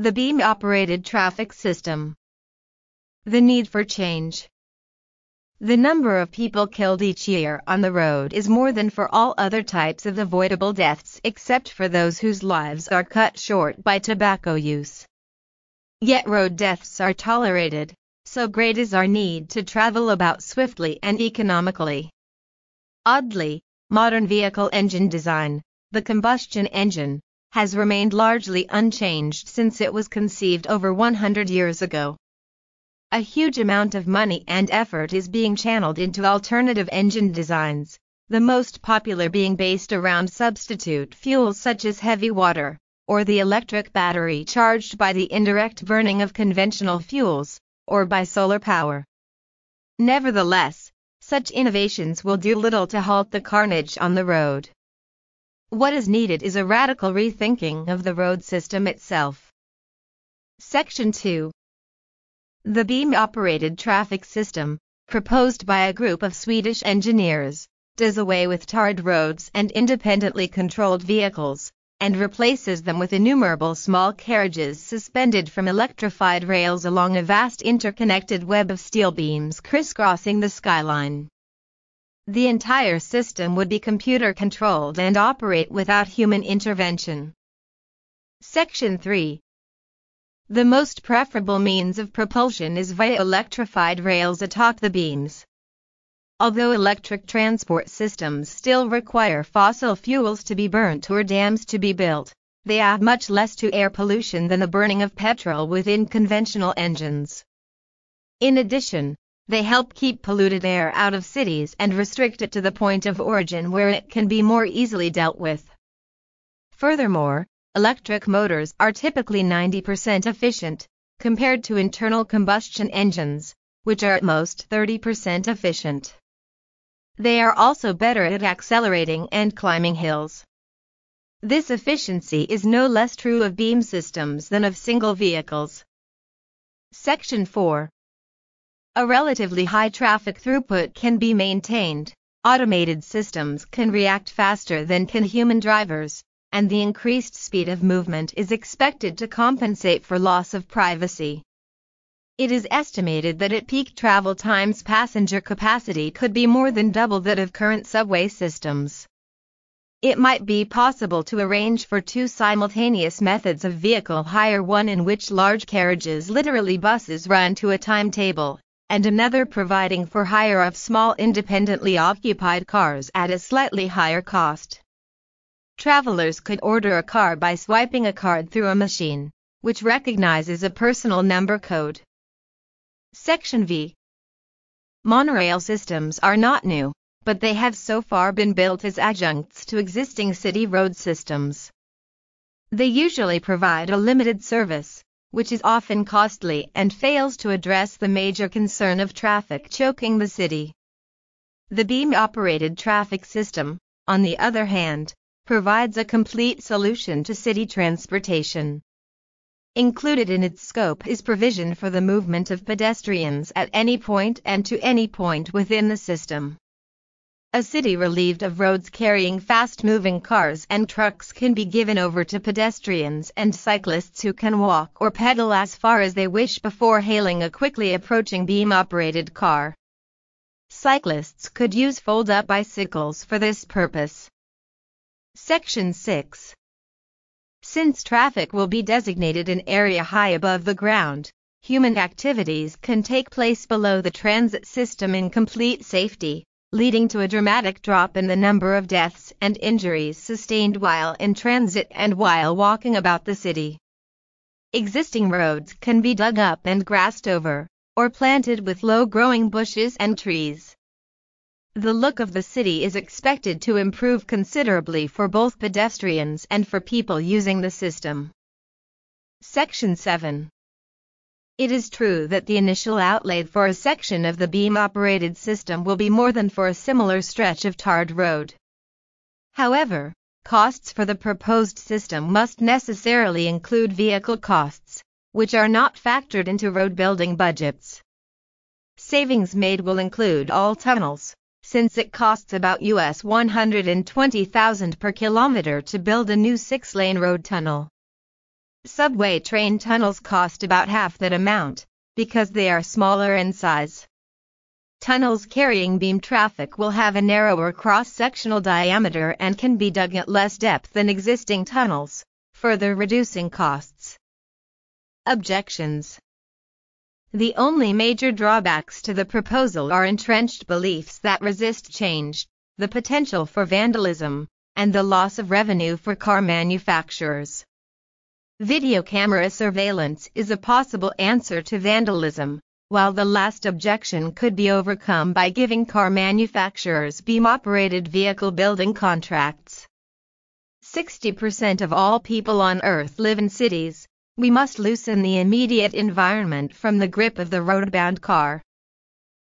The beam operated traffic system. The need for change. The number of people killed each year on the road is more than for all other types of avoidable deaths except for those whose lives are cut short by tobacco use. Yet road deaths are tolerated, so great is our need to travel about swiftly and economically. Oddly, modern vehicle engine design, the combustion engine, has remained largely unchanged since it was conceived over 100 years ago. A huge amount of money and effort is being channeled into alternative engine designs, the most popular being based around substitute fuels such as heavy water, or the electric battery charged by the indirect burning of conventional fuels, or by solar power. Nevertheless, such innovations will do little to halt the carnage on the road. What is needed is a radical rethinking of the road system itself. Section 2 The beam operated traffic system, proposed by a group of Swedish engineers, does away with tarred roads and independently controlled vehicles, and replaces them with innumerable small carriages suspended from electrified rails along a vast interconnected web of steel beams crisscrossing the skyline. The entire system would be computer controlled and operate without human intervention. Section 3 The most preferable means of propulsion is via electrified rails atop the beams. Although electric transport systems still require fossil fuels to be burnt or dams to be built, they add much less to air pollution than the burning of petrol within conventional engines. In addition, they help keep polluted air out of cities and restrict it to the point of origin where it can be more easily dealt with. Furthermore, electric motors are typically 90% efficient, compared to internal combustion engines, which are at most 30% efficient. They are also better at accelerating and climbing hills. This efficiency is no less true of beam systems than of single vehicles. Section 4 a relatively high traffic throughput can be maintained. Automated systems can react faster than can human drivers, and the increased speed of movement is expected to compensate for loss of privacy. It is estimated that at peak travel times passenger capacity could be more than double that of current subway systems. It might be possible to arrange for two simultaneous methods of vehicle hire one in which large carriages literally buses run to a timetable and another providing for hire of small independently occupied cars at a slightly higher cost. Travelers could order a car by swiping a card through a machine, which recognizes a personal number code. Section V Monorail systems are not new, but they have so far been built as adjuncts to existing city road systems. They usually provide a limited service, which is often costly and fails to address the major concern of traffic choking the city. The beam-operated traffic system, on the other hand, provides a complete solution to city transportation. Included in its scope is provision for the movement of pedestrians at any point and to any point within the system. A city relieved of roads carrying fast-moving cars and trucks can be given over to pedestrians and cyclists who can walk or pedal as far as they wish before hailing a quickly approaching beam-operated car. Cyclists could use fold-up bicycles for this purpose. Section 6 Since traffic will be designated an area high above the ground, human activities can take place below the transit system in complete safety leading to a dramatic drop in the number of deaths and injuries sustained while in transit and while walking about the city. Existing roads can be dug up and grassed over, or planted with low-growing bushes and trees. The look of the city is expected to improve considerably for both pedestrians and for people using the system. Section 7 it is true that the initial outlay for a section of the beam-operated system will be more than for a similar stretch of tarred road. However, costs for the proposed system must necessarily include vehicle costs, which are not factored into road building budgets. Savings made will include all tunnels, since it costs about US 120,000 per kilometer to build a new six-lane road tunnel. Subway train tunnels cost about half that amount because they are smaller in size. Tunnels carrying beam traffic will have a narrower cross-sectional diameter and can be dug at less depth than existing tunnels, further reducing costs. Objections The only major drawbacks to the proposal are entrenched beliefs that resist change, the potential for vandalism, and the loss of revenue for car manufacturers. Video camera surveillance is a possible answer to vandalism, while the last objection could be overcome by giving car manufacturers beam-operated vehicle building contracts. 60% of all people on Earth live in cities. We must loosen the immediate environment from the grip of the road-bound car.